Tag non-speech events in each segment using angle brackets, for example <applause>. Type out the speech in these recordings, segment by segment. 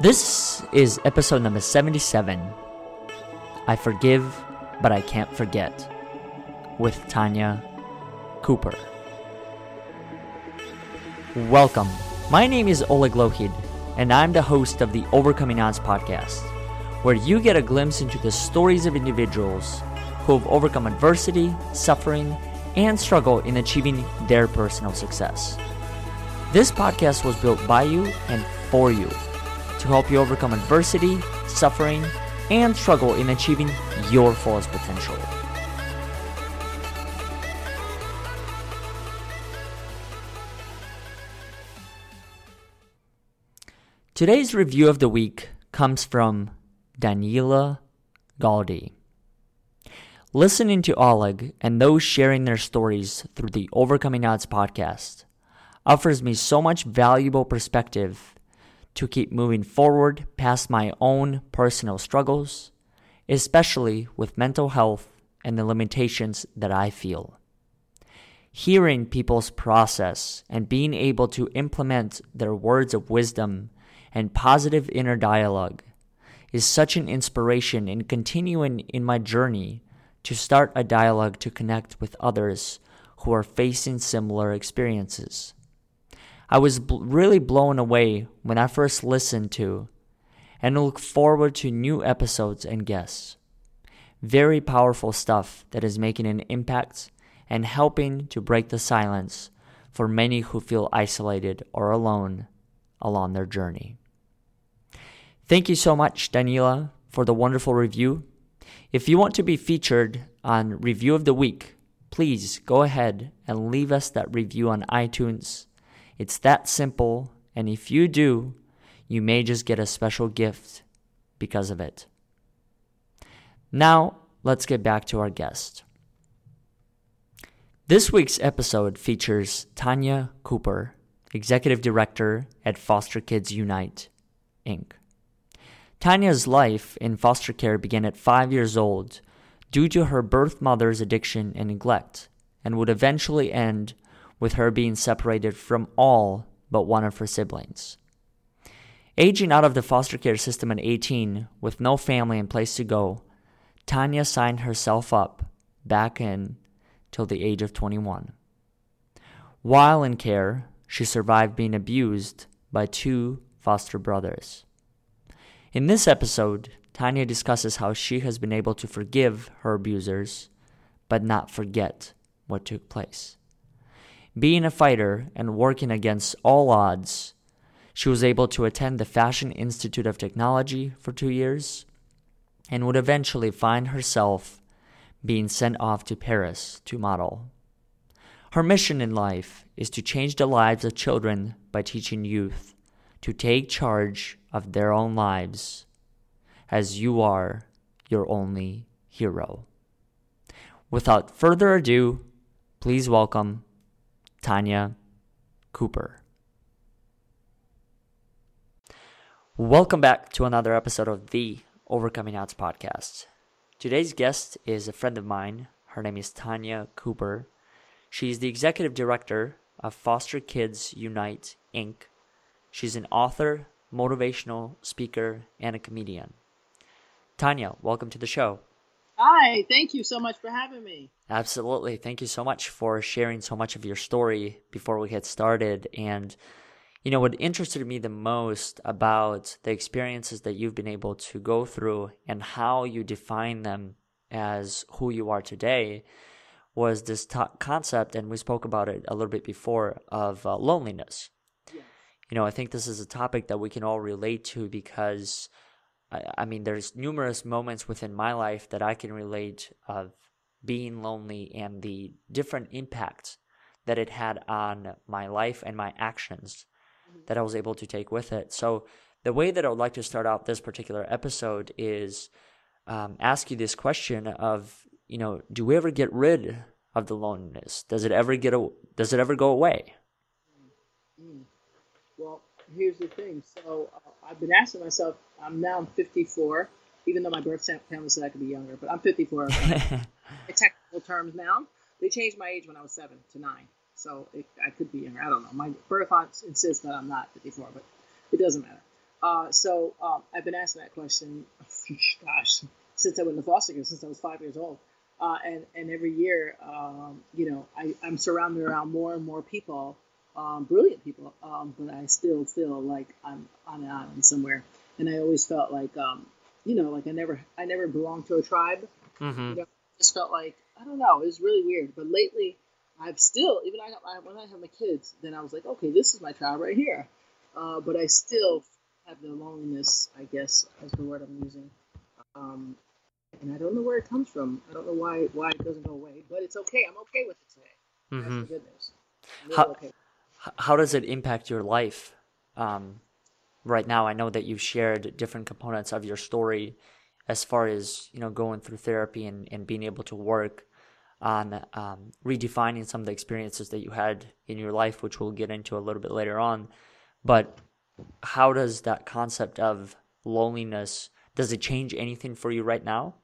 This is episode number 77 I Forgive, but I Can't Forget with Tanya Cooper. Welcome. My name is Oleg Lohid, and I'm the host of the Overcoming Odds podcast, where you get a glimpse into the stories of individuals who have overcome adversity, suffering, and struggle in achieving their personal success. This podcast was built by you and for you to help you overcome adversity, suffering, and struggle in achieving your fullest potential. Today's review of the week comes from Daniela Galdi. Listening to Oleg and those sharing their stories through the Overcoming Odds podcast offers me so much valuable perspective to keep moving forward past my own personal struggles, especially with mental health and the limitations that I feel. Hearing people's process and being able to implement their words of wisdom and positive inner dialogue is such an inspiration in continuing in my journey to start a dialogue to connect with others who are facing similar experiences. I was bl- really blown away when I first listened to and look forward to new episodes and guests. Very powerful stuff that is making an impact and helping to break the silence for many who feel isolated or alone along their journey. Thank you so much, Daniela, for the wonderful review. If you want to be featured on Review of the Week, please go ahead and leave us that review on iTunes it's that simple, and if you do, you may just get a special gift because of it. Now, let's get back to our guest. This week's episode features Tanya Cooper, Executive Director at Foster Kids Unite, Inc. Tanya's life in foster care began at five years old due to her birth mother's addiction and neglect, and would eventually end with her being separated from all but one of her siblings. Aging out of the foster care system at 18 with no family and place to go, Tanya signed herself up back in till the age of 21. While in care, she survived being abused by two foster brothers. In this episode, Tanya discusses how she has been able to forgive her abusers, but not forget what took place. Being a fighter and working against all odds, she was able to attend the Fashion Institute of Technology for two years and would eventually find herself being sent off to Paris to model. Her mission in life is to change the lives of children by teaching youth to take charge of their own lives as you are your only hero. Without further ado, please welcome Tanya Cooper. Welcome back to another episode of the Overcoming Odds podcast. Today's guest is a friend of mine. Her name is Tanya Cooper. She's the executive director of Foster Kids Unite, Inc. She's an author, motivational speaker, and a comedian. Tanya, welcome to the show. Hi, thank you so much for having me. Absolutely. Thank you so much for sharing so much of your story before we get started. And, you know, what interested me the most about the experiences that you've been able to go through and how you define them as who you are today was this concept, and we spoke about it a little bit before, of uh, loneliness. You know, I think this is a topic that we can all relate to because I, I mean, there's numerous moments within my life that I can relate of being lonely and the different impacts that it had on my life and my actions mm-hmm. that I was able to take with it. So, the way that I would like to start out this particular episode is um, ask you this question of, you know, do we ever get rid of the loneliness? Does it ever get a, does it ever go away? Mm-hmm. Well, here's the thing. So uh, I've been asking myself. I'm now 54, even though my birth family said I could be younger, but I'm 54. <laughs> in technical terms now. They changed my age when I was seven to nine, so it, I could be younger. I don't know. My birth aunt insists that I'm not 54, but it doesn't matter. Uh, so um, I've been asking that question, <laughs> gosh, since I went to foster care, since I was five years old. Uh, and, and every year, um, you know, I, I'm surrounded around more and more people, um, brilliant people, um, but I still feel like I'm on an island somewhere. And I always felt like, um, you know, like I never, I never belonged to a tribe. Mm-hmm. You know, just felt like I don't know. It was really weird. But lately, I've still, even I, I when I have my kids, then I was like, okay, this is my tribe right here. Uh, but I still have the loneliness, I guess, as the word I'm using. Um, and I don't know where it comes from. I don't know why why it doesn't go away, but it's okay. I'm okay with it today. Mm-hmm. That's the good news. I'm really How- okay. How does it impact your life um, right now? I know that you've shared different components of your story as far as you know going through therapy and, and being able to work on um, redefining some of the experiences that you had in your life, which we'll get into a little bit later on. But how does that concept of loneliness does it change anything for you right now?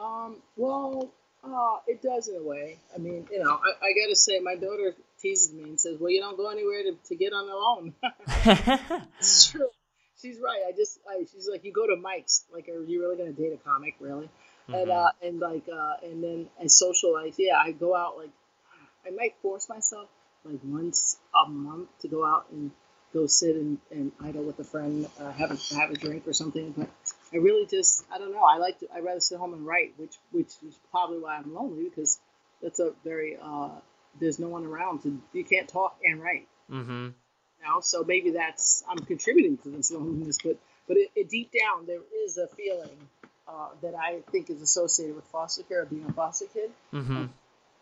Um, well, uh, it does in a way. I mean, you know, I, I gotta say, my daughter teases me and says, "Well, you don't go anywhere to, to get on the loan." <laughs> <laughs> it's true. She's right. I just, I, she's like, you go to Mike's. Like, are you really gonna date a comic, really? And Mhm. uh, and like, uh, and then and socialize. Yeah, I go out like, I might force myself like once a month to go out and go sit and, and idle with a friend, uh, have a have a drink or something. But I really just, I don't know. I like to. I rather sit home and write, which which is probably why I'm lonely because that's a very uh, there's no one around to you can't talk and write mm-hmm. now. So maybe that's I'm contributing to this <laughs> loneliness, but but it, it deep down there is a feeling uh, that I think is associated with foster care being a foster kid, Mm-hmm.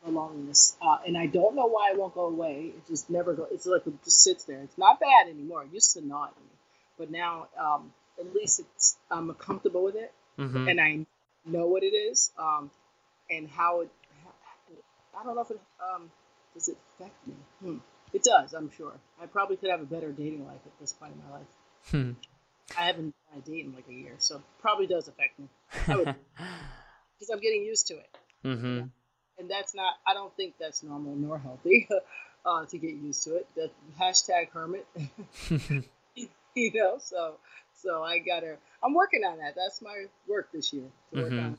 the loneliness, uh, and I don't know why it won't go away. It just never go. It's like it just sits there. It's not bad anymore. It used to me, but now um, at least it's I'm comfortable with it, Mm-hmm. and I know what it is, um, and how it. I don't know if it um, does it affect me. Hmm. It does, I'm sure. I probably could have a better dating life at this point in my life. Hmm. I haven't had a date in like a year, so it probably does affect me <laughs> because I'm getting used to it, mm-hmm. and that's not. I don't think that's normal nor healthy <laughs> uh, to get used to it. The hashtag hermit, <laughs> you know. So, so I gotta. I'm working on that. That's my work this year to work Mhm. on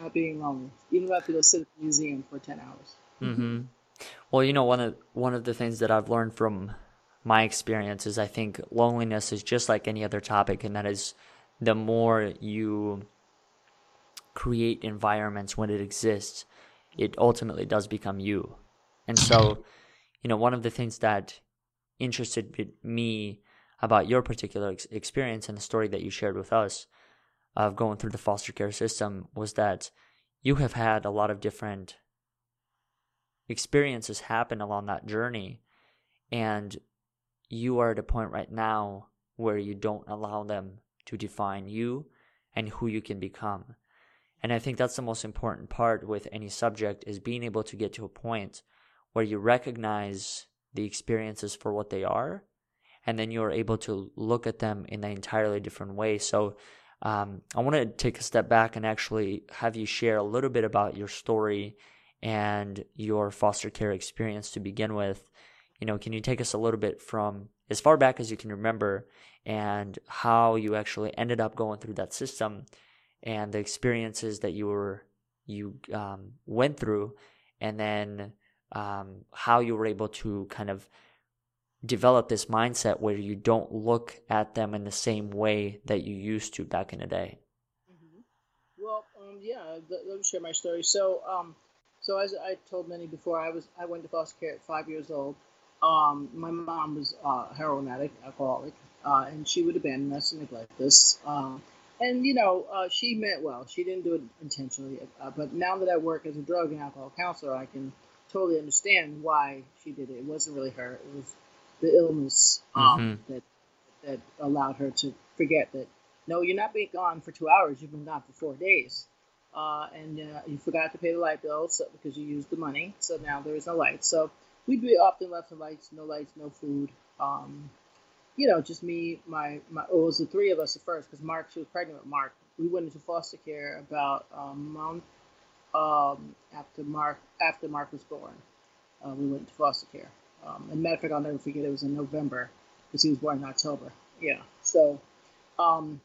not being lonely, even if have to go sit at the museum for ten hours. Mm-hmm. Well, you know, one of one of the things that I've learned from my experience is I think loneliness is just like any other topic, and that is the more you create environments when it exists, it ultimately does become you. And so, you know, one of the things that interested me- me about your particular ex- experience and the story that you shared with us of going through the foster care system was that you have had a lot of different experiences happen along that journey and you are at a point right now where you don't allow them to define you and who you can become. And i think that's the most important part with any subject is being able to get to a point where you recognize the experiences for what they are and then you're able to look at them in an entirely different way. So um, i want to take a step back and actually have you share a little bit about your story and your foster care experience to begin with. You know, can you take us a little bit from as far back as you can remember and how you actually ended up going through that system and the experiences that you were you um, went through, and then um, how you were able to kind of develop this mindset where you don't look at them in the same way that you used to back in the day. hmm Well, um, yeah, let, let me share my story. So, um, so as I told many before, I was I went to foster care at five years old. Um, my mom was uh, a heroin addict, alcoholic, uh, and she would abandon us and neglect us. Um, and you know, uh, she meant well. She didn't do it intentionally. Uh, but now that I work as a drug and alcohol counselor, I can totally understand why she did it. It wasn't really her. It was the illness um, that that allowed her to forget that no, you're not being gone for two hours. You've been gone for four days, uh, and uh, you forgot to pay the light bill so, because you used the money. So now there is no light. So we'd be often left with lights, no lights, no food. Um, you know, just me, my my. Oh, it was the three of us at first because Mark, she was pregnant with Mark. We went into foster care about a month um, after Mark after Mark was born. Uh, we went to foster care. Um, and matter of fact, I'll never forget. It was in November because he was born in October. Yeah. So, um,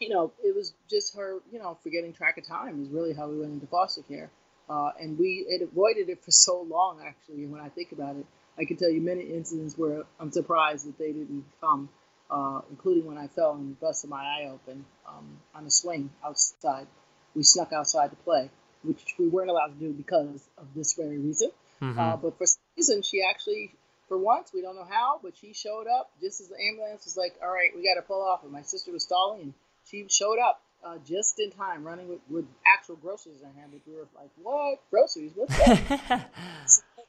you know, it was just her, you know, forgetting track of time is really how we went into foster care. Uh, and we it avoided it for so long, actually, when I think about it. I can tell you many incidents where I'm surprised that they didn't come, uh, including when I fell and busted my eye open um, on a swing outside. We snuck outside to play, which we weren't allowed to do because of this very reason. Mm-hmm. Uh, but for some reason, she actually, for once, we don't know how, but she showed up just as the ambulance was like, all right, we got to pull off. And my sister was stalling, and she showed up uh, just in time, running with, with actual groceries in her hand. we were like, what? Groceries? What's that? <laughs>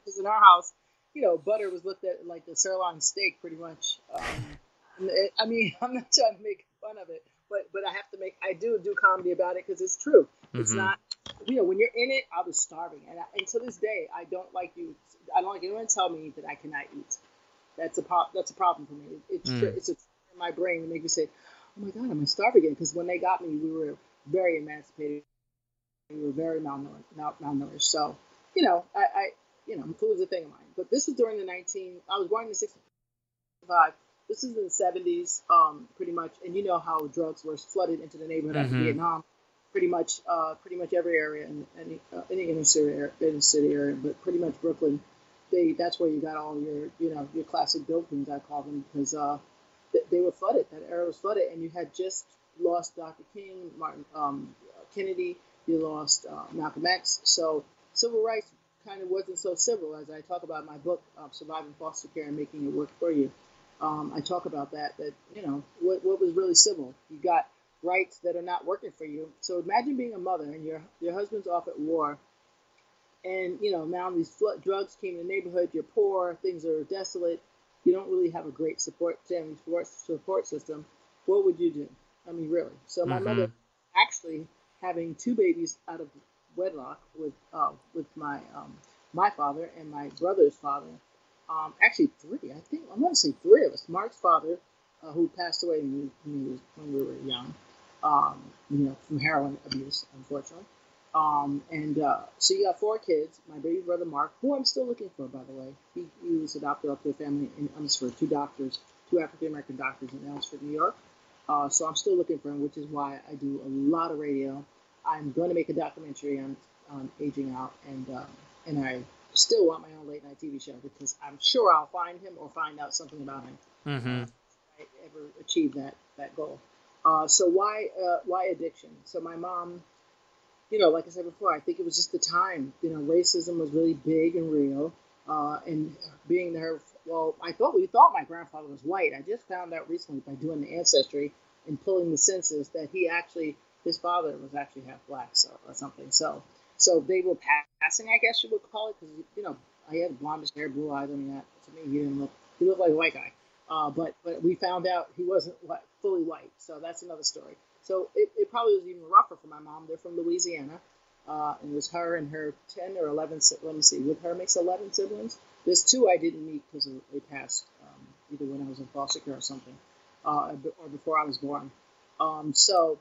Because in our house, you know, butter was looked at like the sirloin steak, pretty much. Um, I mean, <laughs> I'm not trying to make fun of it, but but I have to make I do do comedy about it because it's true. Mm-hmm. It's not, you know, when you're in it, I was starving, and, I, and to this day, I don't like you. I don't like anyone tell me that I cannot eat. That's a that's a problem for me. It, it's mm. it's a, in my brain to make me say, "Oh my God, I'm I starving again?" Because when they got me, we were very emancipated. We were very malnourished. malnourished. So, you know, I, I you know, food was a thing of mine. But this was during the 19. I was born in 65. This is in the 70s, um, pretty much. And you know how drugs were flooded into the neighborhood mm-hmm. after Vietnam. Pretty much, uh, pretty much every area in any, uh, any inner city area, inner city area, but pretty much Brooklyn. They that's where you got all your you know your classic buildings I call them because uh, they, they were flooded. That area was flooded, and you had just lost Dr. King, Martin um, Kennedy, you lost uh, Malcolm X. So civil rights kind of wasn't so civil as I talk about in my book, uh, Surviving Foster Care and Making It Work for You. Um, I talk about that, that, you know, what, what was really civil. You got rights that are not working for you. So imagine being a mother and your, your husband's off at war and, you know, now these flood, drugs came in the neighborhood, you're poor, things are desolate, you don't really have a great support, family support, support system. What would you do? I mean, really. So my mm-hmm. mother actually having two babies out of wedlock with uh, with my um, my father and my brother's father. Um, actually, three. I think I'm going to say three of us. Mark's father, uh, who passed away when we, when we were young, um, you know, from heroin abuse, unfortunately. Um, and uh, so you got four kids. My baby brother Mark, who I'm still looking for, by the way. He, he was adopted up to a family in Elmsford, two doctors, two African American doctors in Elmsford, New York. Uh, so I'm still looking for him, which is why I do a lot of radio. I'm going to make a documentary on, on aging out, and um, and I still want my own late night TV show because I'm sure I'll find him or find out something about him. Mm-hmm. I ever achieve that that goal. Uh, so why uh, why addiction? So my mom, you know, like I said before, I think it was just the time. You know, racism was really big and real, uh, and being there. Well, I thought we thought my grandfather was white. I just found out recently by doing the ancestry and pulling the census that he actually his father was actually half black, so or something. So so they were passing, I guess you would call it, because you know he had blondish hair, blue eyes. I mean, that to me he didn't look he looked like a white guy. Uh, but but we found out he wasn't fully white, so that's another story. So it, it probably was even rougher for my mom. They're from Louisiana. Uh, and it was her and her 10 or 11, let me see, with her makes 11 siblings. There's two I didn't meet because they passed um, either when I was in foster care or something, uh, or before I was born. Um, so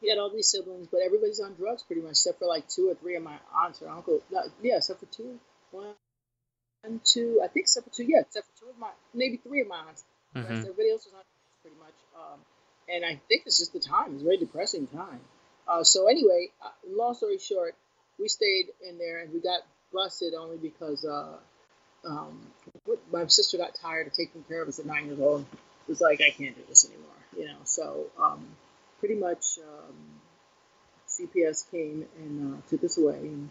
he had all these siblings, but everybody's on drugs pretty much, except for like two or three of my aunts or uncle. yeah, except for two, one, and two. I think except for two. Yeah, except for two of my, maybe three of my aunts. Mm-hmm. Everybody else was on pretty much. Um, and I think it's just the time. It's a very depressing time. Uh, so anyway, uh, long story short, we stayed in there and we got busted only because uh, um, my sister got tired of taking care of us at nine years old. It was like I can't do this anymore, you know. So um, pretty much um, CPS came and uh, took us away, and,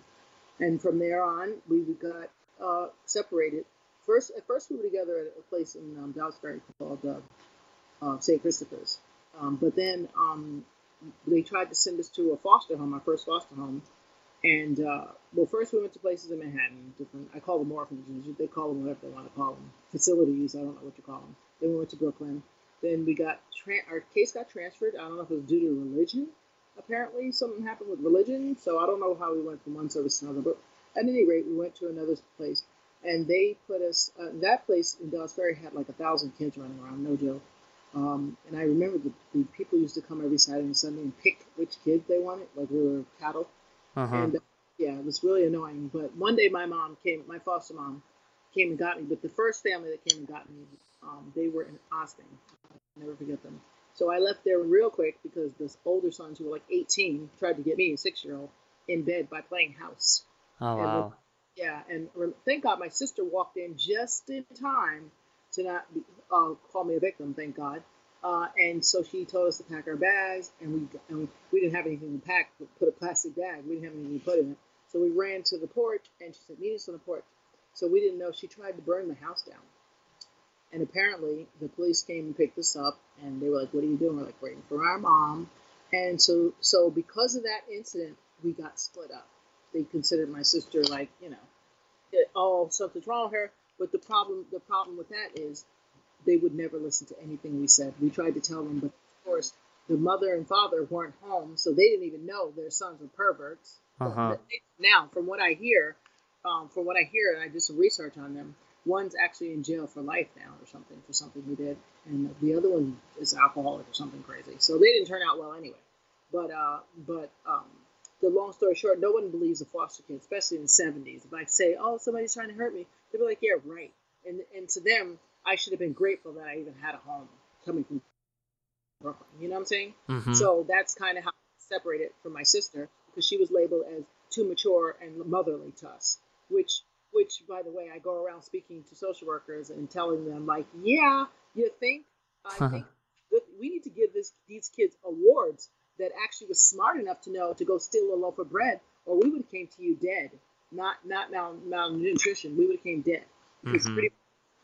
and from there on we got uh, separated. First, at first we were together at a place in um, Dobbs Ferry called uh, uh St. Christopher's, um, but then um, they tried to send us to a foster home, our first foster home. And uh, well, first we went to places in Manhattan, different. I call them orphanages. They call them whatever they want to call them. Facilities. I don't know what you call them. Then we went to Brooklyn. Then we got tra- our case got transferred. I don't know if it was due to religion. Apparently, something happened with religion. So I don't know how we went from one service to another. But at any rate, we went to another place, and they put us. Uh, that place in Dobbs Ferry had like a thousand kids running around. No joke. Um, and I remember the, the, people used to come every Saturday and Sunday and pick which kid they wanted, like we were cattle. Uh-huh. And uh, yeah, it was really annoying. But one day my mom came, my foster mom came and got me. But the first family that came and got me, um, they were in Austin I never forget them. So I left there real quick because the older sons who were like 18 tried to get me, a six year old, in bed by playing house. Oh wow. Yeah, and thank God my sister walked in just in time to not be, uh, call me a victim. Thank God. Uh, and so she told us to pack our bags, and we and we didn't have anything to pack. Put a plastic bag. We didn't have anything to put in it. So we ran to the porch, and she said, "Meet us on the porch." So we didn't know she tried to burn the house down. And apparently, the police came and picked us up, and they were like, "What are you doing?" We're like, "Waiting for our mom." And so, so because of that incident, we got split up. They considered my sister like, you know, it, oh, something's wrong with her. But the problem, the problem with that is, they would never listen to anything we said. We tried to tell them, but of course, the mother and father weren't home, so they didn't even know their sons were perverts. Uh-huh. Now, from what I hear, um, from what I hear, and I did some research on them, one's actually in jail for life now or something for something he did, and the other one is alcoholic or something crazy. So they didn't turn out well anyway. But uh, but um, the long story short, no one believes a foster kid, especially in the '70s. If I say, "Oh, somebody's trying to hurt me," they'd be like, "Yeah, right." And and to them, I should have been grateful that I even had a home coming from Brooklyn. You know what I'm saying? Mm-hmm. So that's kind of how I separated from my sister because she was labeled as too mature and motherly to us, which which by the way, I go around speaking to social workers and telling them like, yeah, you think I <laughs> think that we need to give this these kids awards that actually was smart enough to know to go steal a loaf of bread, or we would have came to you dead, not not mal, malnutrition. We would have came dead. Mhm. pretty,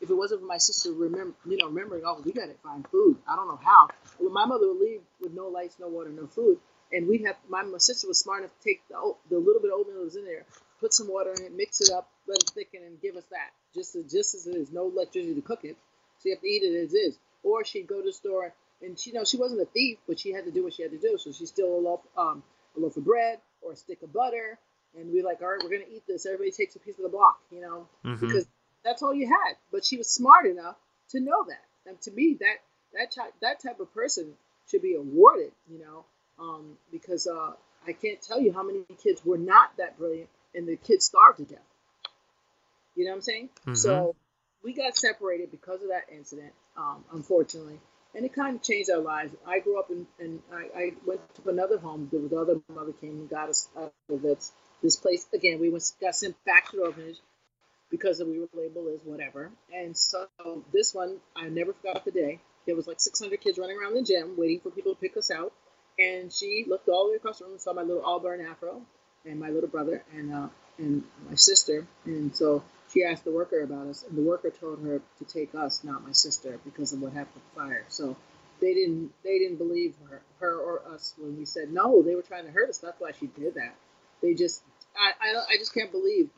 if it wasn't for my sister remember, you know, remembering, oh, we got to find food. I don't know how. Well, my mother would leave with no lights, no water, no food, and we'd have. My, my sister was smart enough to take the the little bit of oatmeal that was in there, put some water in it, mix it up, let it thicken, and give us that. Just as, just as it is. No electricity to cook it, so you have to eat it as is. Or she'd go to the store, and she you know she wasn't a thief, but she had to do what she had to do. So she stole a loaf, um, a loaf of bread or a stick of butter, and we like, all right, we're gonna eat this. Everybody takes a piece of the block, you know, Mhm. because that's all you had. But she was smart enough to know that. And to me, that that type that type of person should be awarded, you know, um, because uh, I can't tell you how many kids were not that brilliant, and the kids starved to death. You know what I'm saying? Mhm. So we got separated because of that incident, um, unfortunately, and it kind of changed our lives. I grew up in, and I, I went to another home. The, the other mother came and got us out of this this place again. We went got sent back to the orphanage because we were labeled as whatever. And so this one, I never forgot the day. There was like 600 kids running around the gym waiting for people to pick us out. And she looked all the way across the room and saw my little auburn afro and my little brother and uh, and my sister. And so she asked the worker about us, and the worker told her to take us, not my sister, because of what happened with the fire. So they didn't they didn't believe her her or us when we said no. They were trying to hurt us. That's why she did that. They just I I, I just can't believe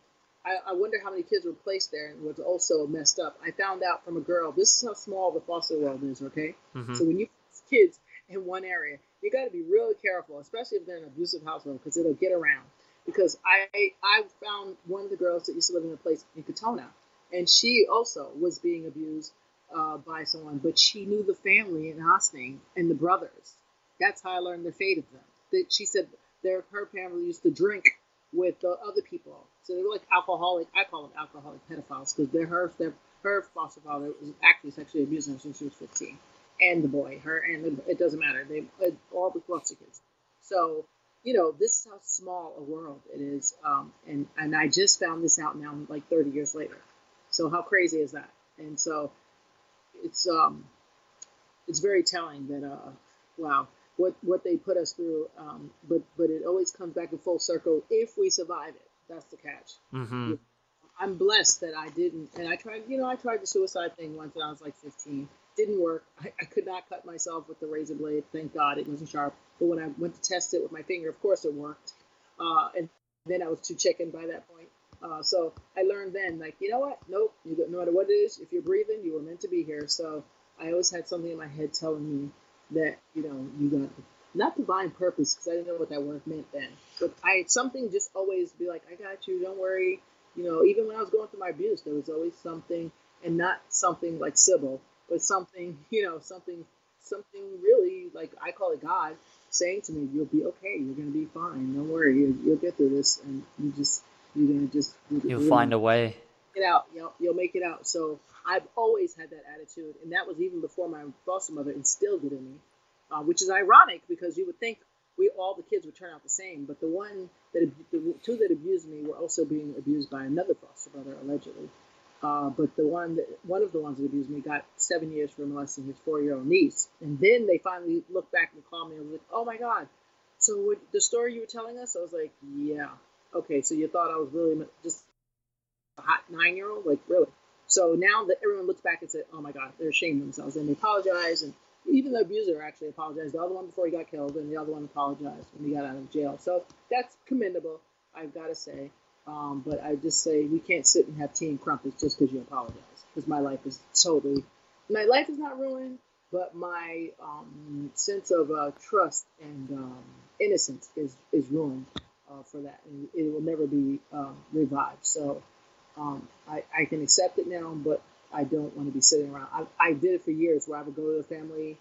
I, I wonder how many kids were placed there and was also messed up. I found out from a girl. This is how small the foster world is. Okay, Mhm. so when you place kids in one area, you got to be really careful, especially if they're in an abusive household, because it'll get around. Because I I found one of the girls that used to live in a place in Katonah, and she also was being abused uh, by someone, but she knew the family in Ossining and the brothers. That's how I learned the fate of them. That she said their her family used to drink with the other people, so they were like alcoholic. I call them alcoholic pedophiles because they're her their, her foster father was actually sexually abusing her since she was 15, and the boy, her and the, it doesn't matter. They all the foster kids. So you know, this is how small a world it is. Um, and, and I just found this out now, like 30 years later. So how crazy is that? And so it's, um, it's very telling that, uh, wow, what, what they put us through. Um, but, but it always comes back in full circle if we survive it. That's the catch. Mhm. I'm blessed that I didn't, and I tried, you know, I tried the suicide thing once when I was like 15. Didn't work. I, I could not cut myself with the razor blade. Thank God it wasn't sharp. But when I went to test it with my finger, of course it worked. Uh, and then I was too chicken by that point. Uh, so I learned then, like, you know what? Nope. You no matter what it is, if you're breathing, you were meant to be here. So I always had something in my head telling me that, you know, you got not divine purpose because I didn't know what that word meant then. But I something just always be like, I got you. Don't worry. You know, even when I was going through my abuse, there was always something, and not something like Sybil, but something, you know, something, something really like I call it God saying to me, "You'll be okay. You're gonna be fine. Don't worry. You, you'll get through this, and you just, you're gonna just, You'll find a way. Get out. You'll, you'll make it out. So I've always had that attitude, and that was even before my foster mother instilled it in me. uh, which is ironic because you would think we all the kids would turn out the same, but the one that the two that abused me were also being abused by another foster brother allegedly. Uh, but the one that one of the ones that abused me got seven years for molesting his four-year-old niece, and then they finally looked back and called me and was like, "Oh my God, so what, the story you were telling us?" I was like, "Yeah, okay, so you thought I was really just a hot nine-year-old, like really?" So now that everyone looks back and says, "Oh my God," they're ashamed of themselves and they apologize, and even the abuser actually apologized. The other one before he got killed, and the other one apologized when he got out of jail. So that's commendable, I've got to say. Um, but I just say we can't sit and have tea and crumpets just because you apologize. Because my life is totally, my life is not ruined, but my um, sense of uh, trust and um, innocence is is ruined uh, for that, and it will never be um, revived. So um, I, I can accept it now, but I don't want to be sitting around. I, I did it for years where I would go to the family,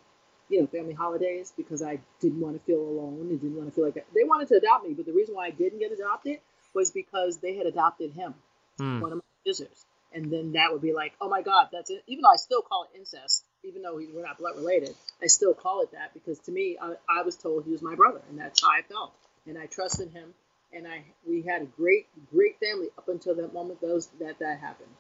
you know, family holidays because I didn't want to feel alone and didn't want to feel like. They wanted to adopt me, but the reason why I didn't get adopted was because they had adopted him, mm. one of my visitors. And then that would be like, oh my God, that's it. Even though I still call it incest, even though we're not blood related, I still call it that because to me, I, I was told he was my brother, and that's how I felt. And I trusted him, and I we had a great, great family up until that moment those that that happened.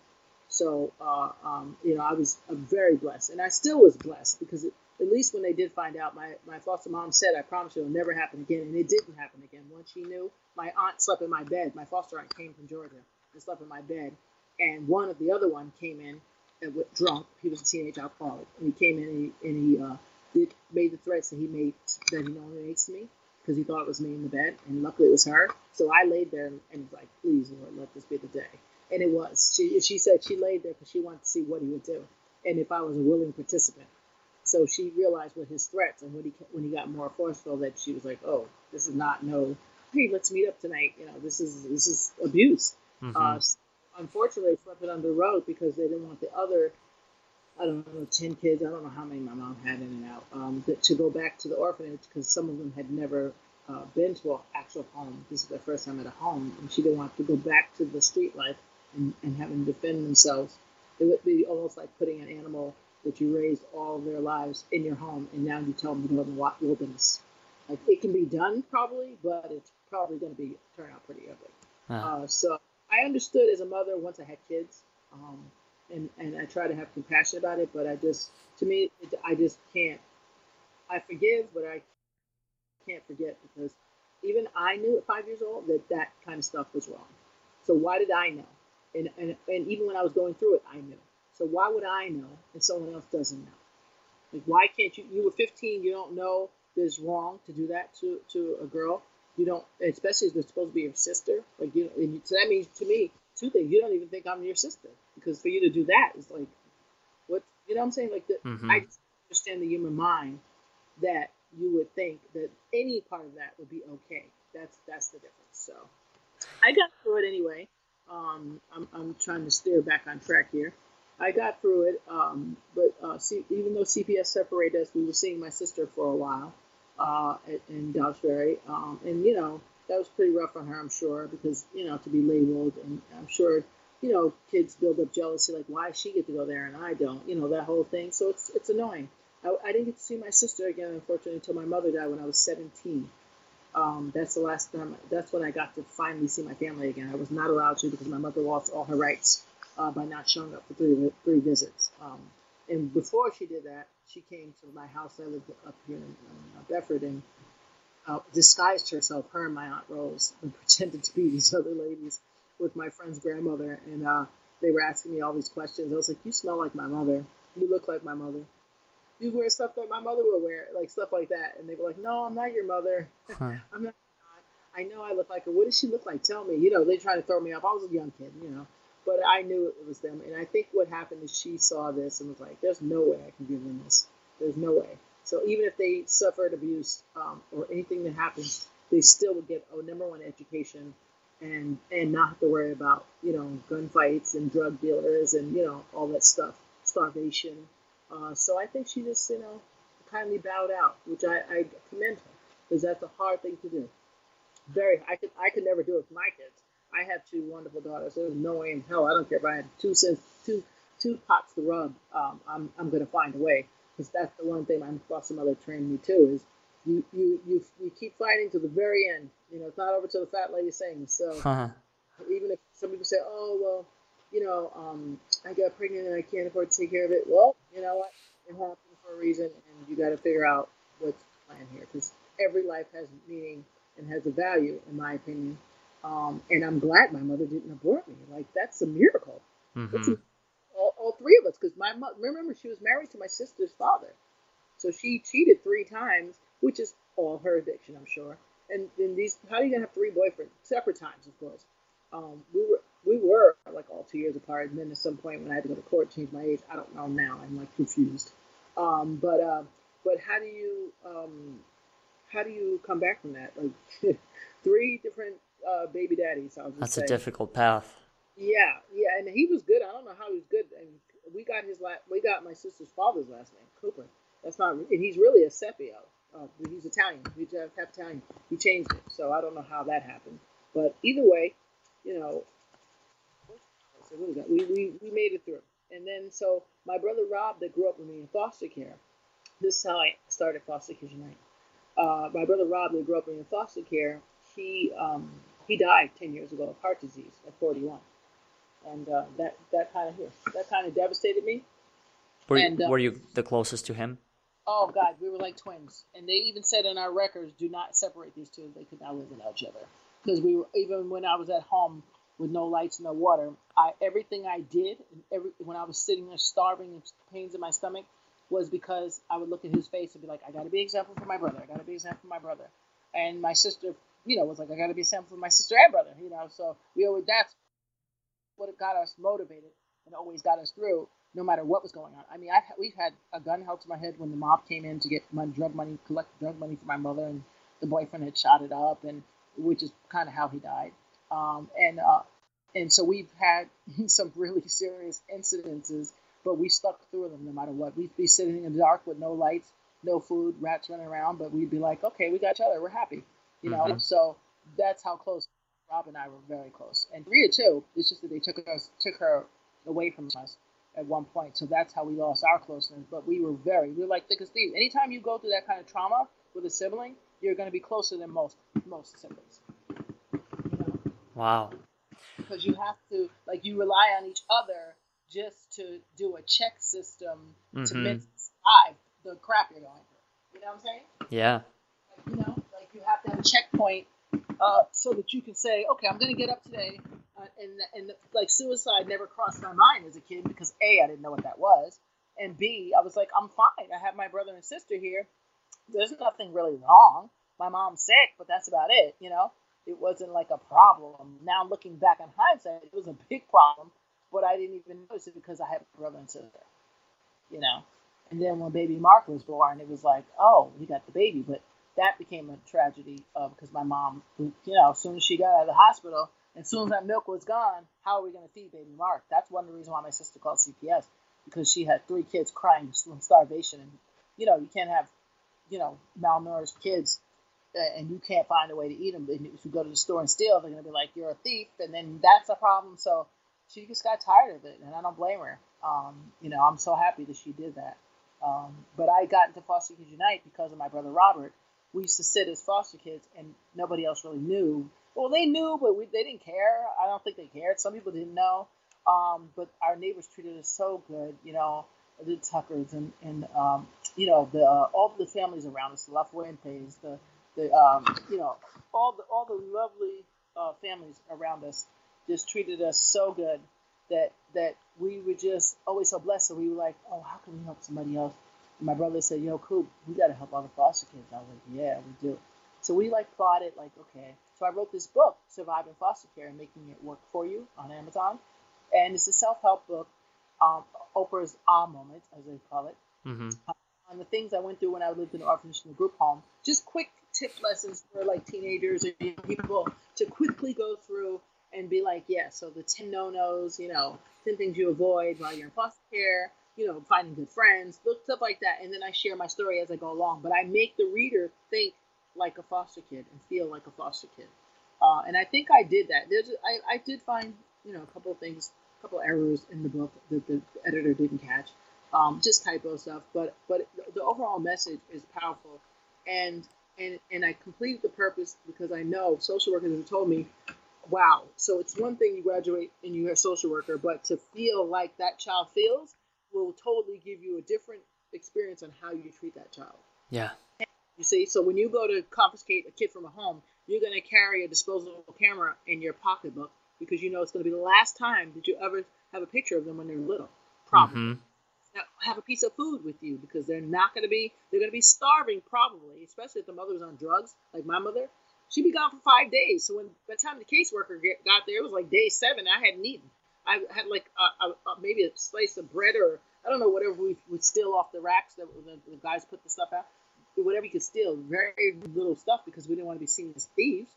So, uh, um, you know, I was uh, very blessed, and I still was blessed because it, at least when they did find out, my, my foster mom said, I promise you it'll never happen again. And it didn't happen again. Once she knew, my aunt slept in my bed. My foster aunt came from Georgia and slept in my bed. And one of the other one came in and was drunk. He was a teenage alcoholic. And he came in and he, and he uh, did, made the threats that he made, that he normally makes to me because he thought it was me in the bed. And luckily it was her. So I laid there and, and was like, please, Lord, let this be the day and it was. She she said she laid there because she wanted to see what he would do, and if I was a willing participant. So she realized what his threats and when he when he got more forceful that she was like, oh, this is not no. Hey, let's meet up tonight. You know, this is this is abuse. Mm-hmm. Uh, unfortunately, swept it under the rug because they didn't want the other. I don't know, ten kids. I don't know how many my mom had in and out. Um, to go back to the orphanage because some of them had never uh, been to an actual home. This is their first time at a home, and she didn't want to go back to the street life and, and having to defend themselves. It would be almost like putting an animal that you raised all their lives in your home, and now you tell them to go in the wilderness. Like it can be done probably, but it's probably going to be turn out pretty ugly. Uh-huh. Uh, so I understood as a mother once I had kids, um, and and I try to have compassion about it. But I just, to me, it, I just can't. I forgive, but I can't forget because even I knew at five years old that that kind of stuff was wrong. So why did I know? And, and, and even when I was going through it, I knew. So why would I know and someone else doesn't know? Like, why can't you? You were 15, you don't know there's wrong to do that to, to a girl. You don't, especially if it's supposed to be your sister. Like, you and you, so that means to me, two things. You don't even think I'm your sister because for you to do that is like, what, you know what I'm saying? Like, the, mm-hmm. I understand the human mind that you would think that any part of that would be okay. That's that's the difference. So I got through it anyway. Um, I'm, I'm trying to steer back on track here. I got through it, um, but uh, see, even though CPS separated us, we were seeing my sister for a while uh, in Dobbs Ferry, um, and you know that was pretty rough on her, I'm sure, because you know to be labeled, and I'm sure you know kids build up jealousy, like why she get to go there and I don't, you know that whole thing. So it's it's annoying. I, I didn't get to see my sister again, unfortunately, until my mother died when I was 17 um, that's the last time. That's when I got to finally see my family again. I was not allowed to because my mother lost all her rights uh, by not showing up for three three visits. Um, and before she did that, she came to my house. I lived up here in uh, Bedford and uh, disguised herself, her and my aunt Rose, and <laughs> pretended to be these other ladies with my friend's grandmother. And uh, they were asking me all these questions. I was like, "You smell like my mother. You look like my mother." you wear stuff that my mother would wear, like stuff like that. And they were like, no, I'm not your mother. Huh. <laughs> I'm not. I know I look like her. What does she look like? Tell me. You know, they try to throw me off. I was a young kid, you know, but I knew it was them. And I think what happened is she saw this and was like, there's no way I can give them this. There's no way. So even if they suffered abuse um, or anything that happens, they still would get a number one education and and not have to worry about you know gunfights and drug dealers and you know all that stuff, starvation uh, so I think she just, you know, kindly bowed out, which I, I commend her because that's a hard thing to do. Very, I could, I could never do it for my kids. I have two wonderful daughters. There's no way in hell. I don't care if I had two cents, two, two pots to rub. Um, I'm, I'm going to find a way. because that's the one thing my foster mother trained me too is you you you you keep fighting to the very end. You know, it's not over till the fat lady sings. So <laughs> even if some people say, "Oh well," you know, um, I got pregnant and I can't afford to take care of it. Well, you know what? It happened for a reason, and you got to figure out what's the plan here because every life has meaning and has a value, in my opinion. Um, and I'm glad my mother didn't abort me. Like that's a miracle. Mm-hmm. all, all, three of us, because my mother, remember, she was married to my sister's father, so she cheated three times, which is all her addiction, I'm sure. And, then these, how are you gonna have three boyfriends separate times, of course? Um, we were we were like all two years apart, and then at some point when I had to go to court, change my age. I don't know now. I'm like confused. Um, but uh, but how do you um, how do you come back from that? Like <laughs> three different uh, baby daddies. That's say. a difficult path. Yeah, yeah, and he was good. I don't know how he was good. And we got his last. We got my sister's father's last name, Cooper. That's not, and he's really a Sepio. Uh, he's Italian. He's half Italian. He changed it, so I don't know how that happened. But either way, you know, so we, got, we, we, we made it through. And then, so my brother Rob, that grew up with me in foster care, this is how I started Foster Kids Unite. Uh, my brother Rob, that grew up with me in foster care, he um, he died 10 years ago of heart disease at 41. And uh, that, that kind of that kind of devastated me. Were, and, uh, were you the closest to him? Oh God, we were like twins, and they even said in our records, "Do not separate these two; they could not live without each other." Because we were even when I was at home with no lights, no water, I everything I did, every when I was sitting there starving and pains in my stomach, was because I would look at his face and be like, "I got to be example for my brother. I got to be example for my brother." And my sister, you know, was like, "I got to be example for my sister and brother." You know, so we always that's what got us motivated and always got us through no matter what was going on. I mean, I've, we've had a gun held to my head when the mob came in to get my drug money, collect drug money for my mother, and the boyfriend had shot it up, and which is kind of how he died. Um, and uh, and so we've had <laughs> some really serious incidences, but we stuck through them no matter what. We'd be sitting in the dark with no lights, no food, rats running around, but we'd be like, okay, we got each other, we're happy, you know. Mm-hmm. So that's how close Rob and I were very close. And Ria too. It's just that they took us took her away from us at one point. So that's how we lost our closeness. But we were very, we were like thick as thieves. Anytime you go through that kind of trauma with a sibling, you're going to be closer than most most siblings. You know? Wow. Because you have to, like, you rely on each other just to do a check system mm-hmm. to survive the crap you're going through. You know what I'm saying? Yeah. You have to have a checkpoint uh, so that you can say, okay, I'm going to get up today. Uh, and, and like suicide never crossed my mind as a kid because A, I didn't know what that was. And B, I was like, I'm fine. I have my brother and sister here. There's nothing really wrong. My mom's sick, but that's about it. You know, it wasn't like a problem. Now looking back on hindsight, it was a big problem, but I didn't even notice it because I had a brother and sister. You know, and then when baby Mark was born, it was like, oh, he got the baby, but that became a tragedy uh, because my mom, you know, as soon as she got out of the hospital, as soon as that milk was gone, how are we going to feed baby Mark? That's one of the reasons why my sister called CPS because she had three kids crying from starvation, and you know, you can't have, you know, malnourished kids, uh, and you can't find a way to eat them. And if you go to the store and steal, they're going to be like, "You're a thief," and then that's a problem. So she just got tired of it, and I don't blame her. Um, you know, I'm so happy that she did that. Um, but I got into Foster Kids Unite because of my brother Robert we used to sit as foster kids and nobody else really knew. Well, they knew, but we, they didn't care. I don't think they cared. Some people didn't know. Um, but our neighbors treated us so good, you know, the Tuckers and, and um, you know, the uh, all the families around us, the La Fuentes, the, the um, you know, all the all the lovely uh, families around us just treated us so good that that we were just always so blessed. So we were like, oh, how can we help somebody else? My brother said, "Yo, Coop, we got to help all the foster kids." I was like, "Yeah, we do." So we like plotted, like, okay. So I wrote this book, Surviving Foster Care and Making It Work for You, on Amazon, and it's a self-help book, um, Oprah's ah moments, as they call it, mm-hmm. on the things I went through when I lived in an orphanage and a group home. Just quick tip lessons for like teenagers or people to quickly go through and be like, yeah. So the ten no-nos, you know, ten things you avoid while you're in foster care you know, finding good friends, stuff like that. And then I share my story as I go along. But I make the reader think like a foster kid and feel like a foster kid. Uh, and I think I did that. There's, I, I did find, you know, a couple of things, a couple of errors in the book that the editor didn't catch. um, just typo stuff. But but the overall message is powerful, and and and I completed the purpose because I know social workers have told me, wow. So it's one thing you graduate and you're a social worker, but to feel like that child feels will totally give you a different experience on how you treat that child. Yeah. You see, so when you go to confiscate a kid from a home, you're going to carry a disposable camera in your pocketbook because you know it's going to be the last time that you ever have a picture of them when they're little. Probably. Mm-hmm. Now, have a piece of food with you because they're not going to be they're going to be starving probably, especially if the mother was on drugs like my mother. She'd be gone for five days. So when by the time the caseworker get, got there, it was like day seven. I hadn't eaten. I had like a, a, a, maybe a slice of bread or I don't know whatever we would steal off the racks that the, the guys put the stuff out whatever you could steal, very little stuff because we didn't want to be seen as thieves,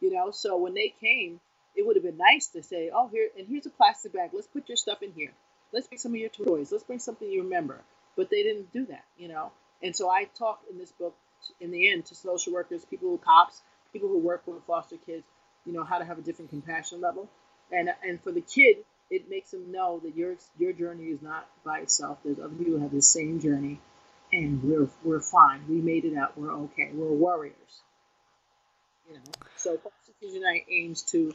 you know. So when they came, it would have been nice to say, "Oh, here and here's a plastic bag. Let's put your stuff in here. Let's bring some of your toys. Let's bring something you remember." But they didn't do that, you know. And so I talk in this book, in the end, to social workers, people who cops, people who work with foster kids, you know, how to have a different compassion level, and and for the kid, it makes them know that your your journey is not by itself. There's other people who have the same journey and we're we're fine. We made it out. We're okay. We're warriors. You know. So Foster Kids Unite aims to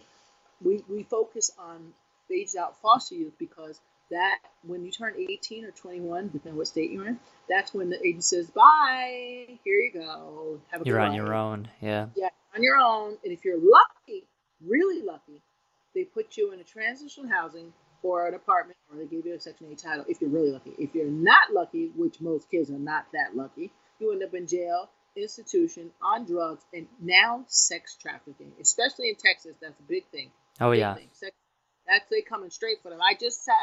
we, we focus on aged out foster youth because that when you turn 18 or 21, depending on what state you're in, that's when the agency says, "Bye, here you go, have a you're on life. your own." Yeah. Yeah, on your own. And if you're lucky, really lucky, they put you in a transitional housing or an apartment, or they give you a Section 8 title if you're really lucky. If you're not lucky, which most kids are not that lucky, you end up in jail, institution, on drugs, and now sex trafficking, especially in Texas. That's a big thing. Oh, big yeah. Thing. Sex, that's they coming straight for them. I just sat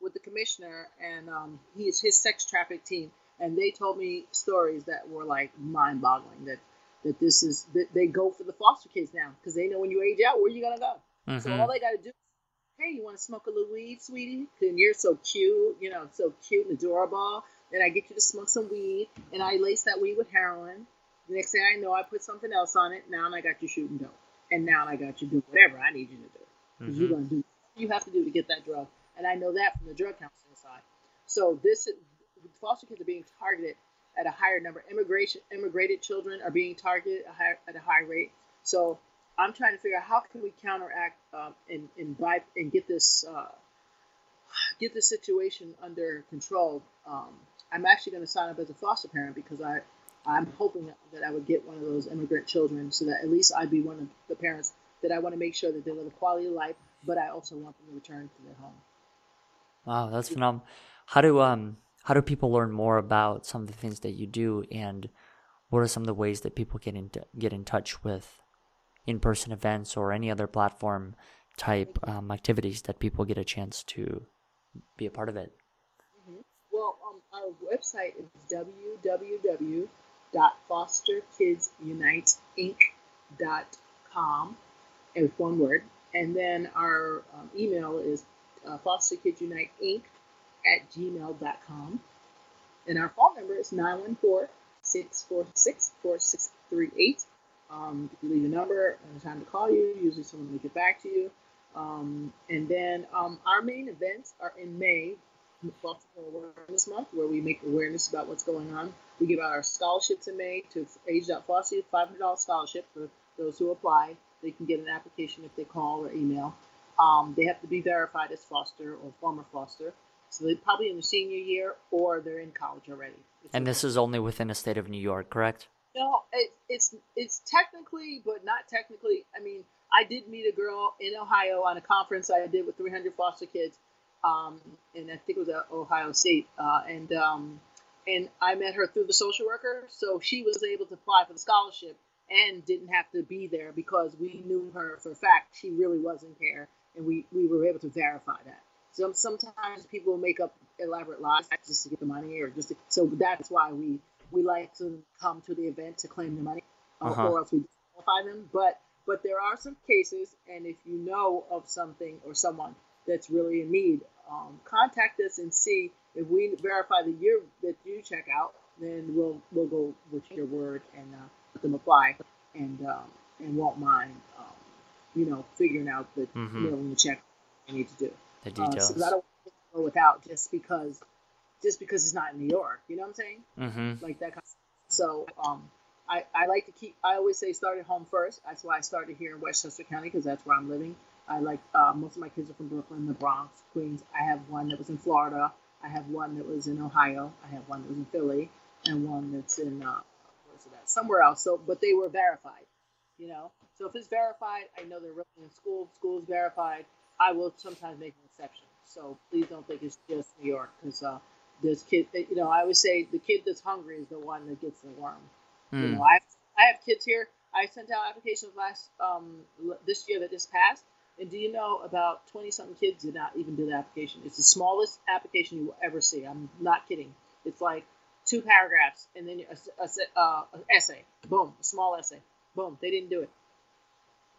with the commissioner and um, he's his sex traffic team, and they told me stories that were like mind boggling that that this is that they go for the foster kids now because they know when you age out where are you gonna go. Mm-hmm. So all they got to do hey, you want to smoke a little weed, sweetie? And you're so cute, you know, so cute and adorable. Then I get you to smoke some weed, and I lace that weed with heroin. The next thing I know, I put something else on it. Now I got you shooting dope, and now I got you doing whatever I need you to do. Because mm-hmm. you're gonna do you have to do to get that drug, and I know that from the drug counseling side. So this foster kids are being targeted at a higher number. Immigration immigrated children are being targeted at a high rate. So I'm trying to figure out how can we counteract um, and and, buy, and get this uh, get this situation under control. Um, I'm actually going to sign up as a foster parent because I I'm hoping that I would get one of those immigrant children so that at least I'd be one of the parents that I want to make sure that they live a quality of life, but I also want them to return to their home. Wow, that's phenomenal. How do um how do people learn more about some of the things that you do, and what are some of the ways that people get in get in touch with in-person events or any other platform type um, activities that people get a chance to be a part of it? Mm-hmm. Well, um, our website is www.fosterkidsuniteinc.com, and one word. And then our um, email is uh, fosterkidsuniteinc at gmail.com. And our phone number is 914 646 4638. Um, you leave a number and a time to call you, usually someone will get back to you. Um, and then um, our main events are in May, Baltimore Awareness Month, where we make awareness about what's going on. We give out our scholarships in May to Out Foster, $500 scholarship for those who apply. They can get an application if they call or email. Um, they have to be verified as foster or former foster. So they're probably in their senior year or they're in college already. And this is only within the state of New York, correct? No, it, it's it's technically, but not technically. I mean, I did meet a girl in Ohio on a conference I did with 300 foster kids, um, and I think it was at Ohio State, uh, and um, and I met her through the social worker, so she was able to apply for the scholarship and didn't have to be there because we knew her for a fact she really was in care, and we we were able to verify that. So sometimes people make up elaborate lies just to get the money, or just to, so that's why we we like to come to the event to claim the money, uh, uh-huh. or else we disqualify them. But but there are some cases, and if you know of something or someone that's really in need, um, contact us and see if we verify the year that you check out. Then we'll we'll go with your word and uh, let them apply, and um, and won't mind, um, you know, figuring out the mm-hmm. mailing the check I need to do. The details. Uh, so I don't go without just because just because it's not in New York. You know what I'm saying? Mm-hmm. Like that. Kind of, so um, I I like to keep. I always say start at home first. That's why I started here in Westchester County because that's where I'm living. I like uh, most of my kids are from Brooklyn, the Bronx, Queens. I have one that was in Florida. I have one that was in Ohio. I have one that was in Philly, and one that's in uh, where's it? Somewhere else. So, but they were verified. You know, so if it's verified, I know they're really in school. School is verified. I will sometimes make an exception. So please don't think it's just New York because uh, there's kid. You know, I always say the kid that's hungry is the one that gets the worm. Mm. You know, I have, I have kids here. I sent out applications last um, this year that just passed, and do you know about twenty something kids did not even do the application? It's the smallest application you will ever see. I'm not kidding. It's like two paragraphs and then a, a, uh, an essay. Boom, a small essay. Boom, they didn't do it.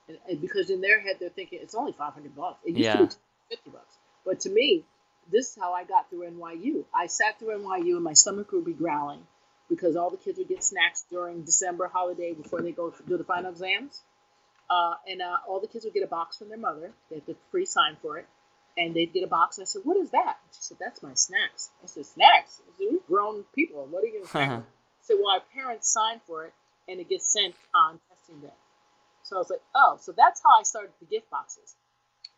And, and because in their head they're thinking it's only 500 bucks. It used Yeah. to be 50 bucks. But to me, this is how I got through NYU. I sat through NYU and my stomach would be growling because all the kids would get snacks during December holiday before they go do the final exams. Uh, and uh, all the kids would get a box from their mother. They had to free sign for it. And they'd get a box. And I said, What is that? She said, That's my snacks. I said, Snacks? I said, We're grown people. What are you going to snack with?" So, well, our parents sign for it and it gets sent on testing day. So I was like, Oh, so that's how I started the gift boxes.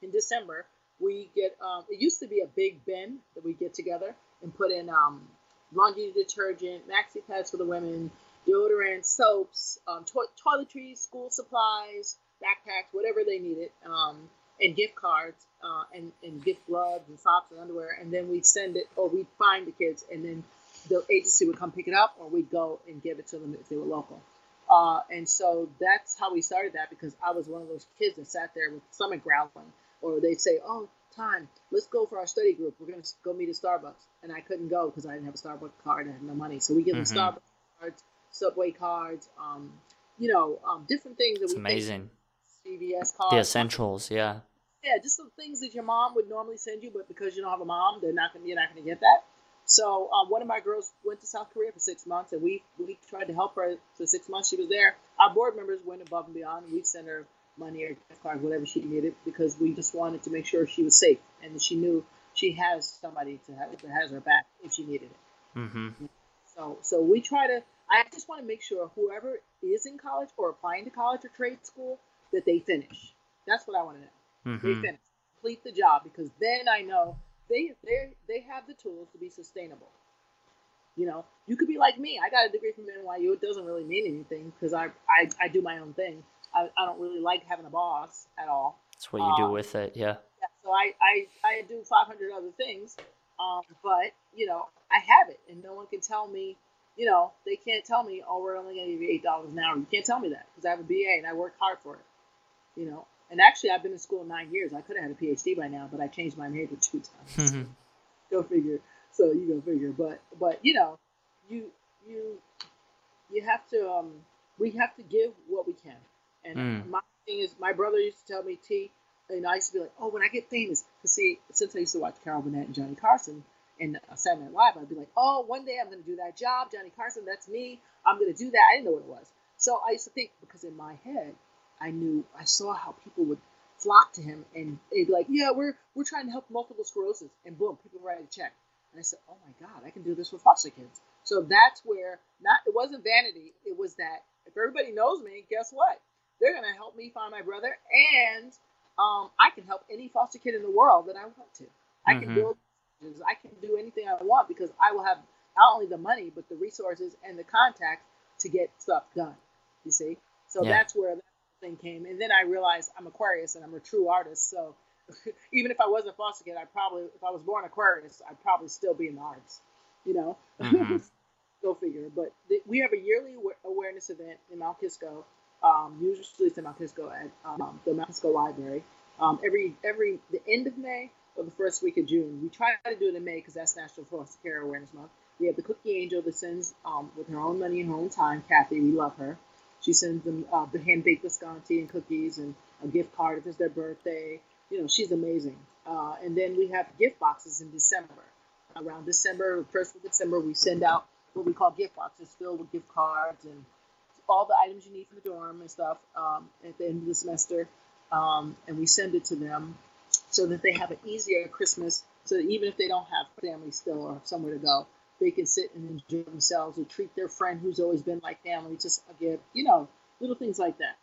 In December, we get, um, it used to be a big bin that we get together and put in um, laundry detergent, maxi pads for the women, deodorant, soaps, um, to- toiletries, school supplies, backpacks, whatever they needed, um, and gift cards, uh, and, and gift gloves and socks and underwear. And then we'd send it, or we'd find the kids, and then the agency would come pick it up, or we'd go and give it to them if they were local. Uh, and so that's how we started that because I was one of those kids that sat there with stomach growling, or they'd say, "Oh, time, let's go for our study group. We're gonna go meet at Starbucks," and I couldn't go because I didn't have a Starbucks card. And I had no money, so we give them Mhm. Starbucks cards, Subway cards, um, you know, um, different things that It's we amazing. CVS cards, The essentials, yeah. yeah, just some things that your mom would normally send you, but because you don't have a mom, they're not gonna you're not gonna get that. So um, one of my girls went to South Korea for six months, and we we tried to help her for six months. She was there. Our board members went above and beyond. We sent her money or gift cards, whatever she needed, because we just wanted to make sure she was safe and she knew she has somebody to have that has her back if she needed it. Mm-hmm. So so we try to. I just want to make sure whoever is in college or applying to college or trade school that they finish. That's what I want to know they Mm-hmm. finish, complete the job, because then I know they they they have the tools to be sustainable. You know, you could be like me. I got a degree from NYU. It doesn't really mean anything because I, I I do my own thing. I, I don't really like having a boss at all. That's what you do Um, with it, yeah. Yeah, so I, I, I do 500 other things, um, but, you know, I have it, and no one can tell me, you know, they can't tell me, oh, we're only going to give you $8 an hour. You can't tell me that because I have a BA and I worked hard for it, you know. And actually, I've been in school nine years. I could have had a PhD by now, but I changed my major two times. <laughs> Mm-hmm. go figure. So you go figure. But, but you know, you, you, you have to, um, we have to give what we can. And Mm. my thing is, my brother used to tell me, T, and I used to be like, oh, when I get famous, because see, since I used to watch Carol Burnett and Johnny Carson and uh, Saturday Night Live, I'd be like, oh, one day I'm going to do that job, Johnny Carson, that's me. I'm going to do that. I didn't know what it was. So I used to think, because in my head, I knew, I saw how people would flock to him and they'd be like, yeah, we're we're trying to help multiple sclerosis, and boom, people write a check. And I said, oh my God, I can do this for foster kids. So that's where not it wasn't vanity. It was that if everybody knows me, guess what? They're gonna help me find my brother, and um, I can help any foster kid in the world that I want to. I can Mhm. build, I can do anything I want because I will have not only the money but the resources and the contacts to get stuff done. You see, so Yeah. that's where that thing came. And then I realized I'm Aquarius and I'm a true artist. So <laughs> even if I wasn't a foster kid, I probably, if I was born Aquarius, I'd probably still be in the arts. You know, Mhm. <laughs> go figure. But th- we have a yearly awa- awareness event in Mount Kisco. Um, usually it's in Mount Kisco at um, the Mount Library. Um, every every the end of May or the first week of June. We try to do it in May because that's National Foster Care Awareness Month. We have the Cookie Angel that sends um, with her own money and her own time. Kathy, we love her. She sends them uh, the hand baked biscotti and cookies and a gift card if it's their birthday. You know, she's amazing. Uh, and then we have gift boxes in December. Around December, first of December, we send out what we call gift boxes filled with gift cards and all the items you need for the dorm and stuff um, at the end of the semester. Um, and we send it to them so that they have an easier Christmas So that even if they don't have family still or somewhere to go, they can sit and enjoy themselves or treat their friend who's always been like family just a gift, you know, little things like that.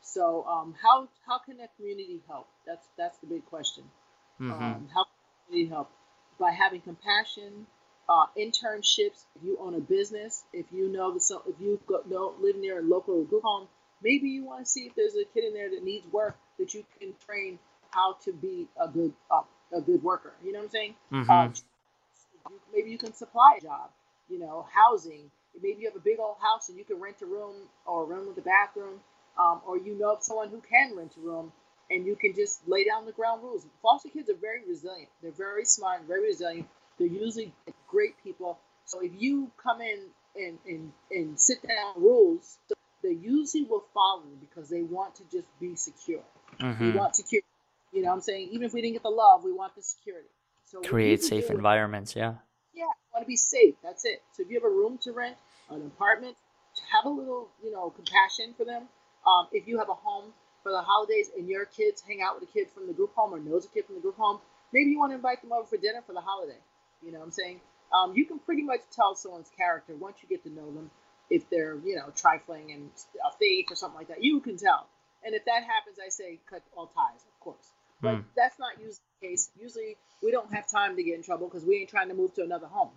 So um, how how can that community help? That's that's the big question. Mm-hmm. Um, how can community help? By having compassion, uh, internships. If you own a business, if you know so, if you go, don't live near a local group home, maybe you want to see if there's a kid in there that needs work that you can train how to be a good uh, a good worker. You know what I'm saying? Mm-hmm. Uh, maybe you can supply a job. You know, housing. Maybe you have a big old house and you can rent a room or a room with a bathroom, um, or you know of someone who can rent a room and you can just lay down the ground rules. Foster kids are very resilient. They're very smart, very resilient. They're usually great people. So if you come in and, and, and sit down rules, they usually will follow because they want to just be secure. Mm-hmm. They want security. You know what I'm saying? Even if we didn't get the love, we want the security. So create safe environments, yeah. Yeah, want to be safe. That's it. So if you have a room to rent, an apartment, have a little, you know, compassion for them. Um, if you have a home for the holidays and your kids hang out with a kid from the group home or knows a kid from the group home, maybe you want to invite them over for dinner for the holiday. You know what I'm saying? Um, you can pretty much tell someone's character once you get to know them. If they're, you know, trifling and a thief or something like that, you can tell. And if that happens, I say cut all ties, of course. But mm. that's not usually the case. Usually, we don't have time to get in trouble because we ain't trying to move to another home.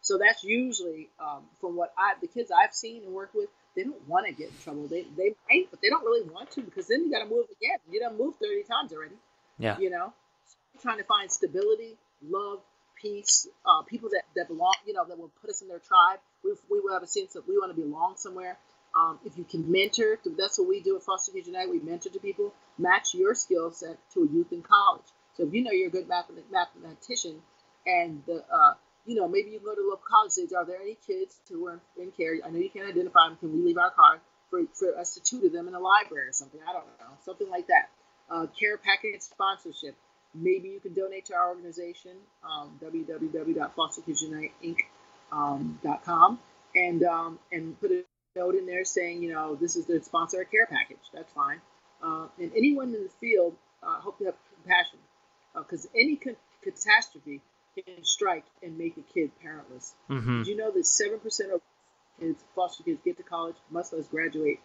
So that's usually, um, from what I, the kids I've seen and worked with, they don't want to get in trouble. They they might, but they don't really want to because then you got to move again. You done moved thirty times already. Yeah. You know, so trying to find stability, love, peace, uh, people that, that belong, you know, that will put us in their tribe. We, we will have a sense that we want to belong somewhere. Um, if you can mentor, that's what we do at Foster Kids Unite. We mentor to people, match your skill set to a youth in college. So if you know you're a good math- mathematician, and the, uh, you know, maybe you go to a local college. Say, are there any kids who are in care? I know you can't identify them. Can we leave our card for, for us to tutor them in a library or something? I don't know, something like that. Uh, care package sponsorship maybe you can donate to our organization, um, www.fosterkidsuniteinc.com, um, and um, and put a note in there saying, you know, this is the sponsor a care package. That's fine. Uh, and anyone in the field, uh, hope you have compassion, because uh, any ca- catastrophe can strike and make a kid parentless. Mm-hmm. Did you know that seven percent of kids, foster kids, get to college, much less graduate?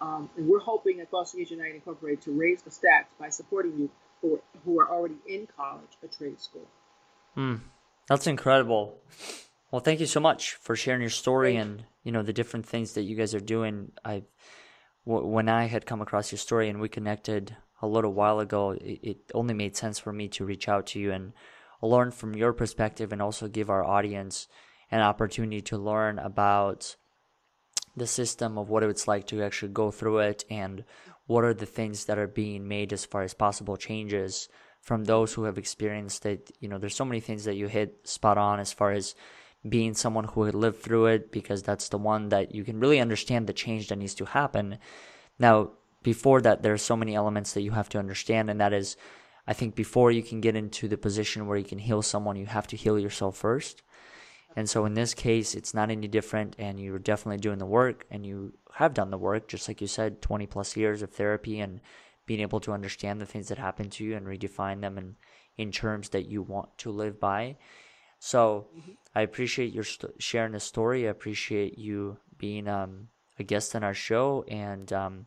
Um, and we're hoping at Foster Kids United Incorporated to raise the stats by supporting you who, who are already in college, a trade school. Mm, that's incredible. Well, thank you so much for sharing your story and you know the different things that you guys are doing. I w- when I had come across your story and we connected a little while ago, it, it only made sense for me to reach out to you and learn from your perspective and also give our audience an opportunity to learn about the system of what it's like to actually go through it and what are the things that are being made as far as possible changes from those who have experienced it? You know there's so many things that you hit spot on as far as being someone who had lived through it because that's the one that you can really understand the change that needs to happen. Now before that there's so many elements that you have to understand and that is i think before you can get into the position where you can heal someone you have to heal yourself first and so in this case, it's not any different, and you're definitely doing the work, and you have done the work, just like you said, 20 plus years of therapy and being able to understand the things that happen to you and redefine them in, in terms that you want to live by. So mm-hmm. I appreciate your st- sharing the story. I appreciate you being um, a guest on our show. And um,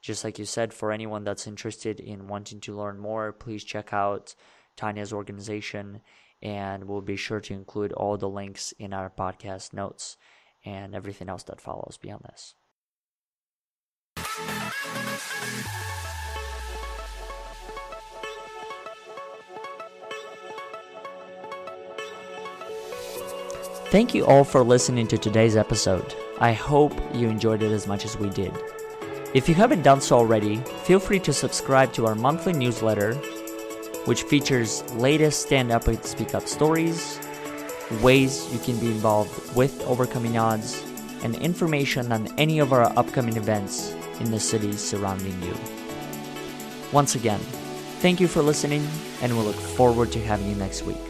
just like you said, for anyone that's interested in wanting to learn more, please check out Tanya's organization and we'll be sure to include all the links in our podcast notes and everything else that follows beyond this. Thank you all for listening to today's episode. I hope you enjoyed it as much as we did. If you haven't done so already, feel free to subscribe to our monthly newsletter which features latest stand up and speak up stories, ways you can be involved with Overcoming Odds, and information on any of our upcoming events in the cities surrounding you. Once again, thank you for listening, and we look forward to having you next week.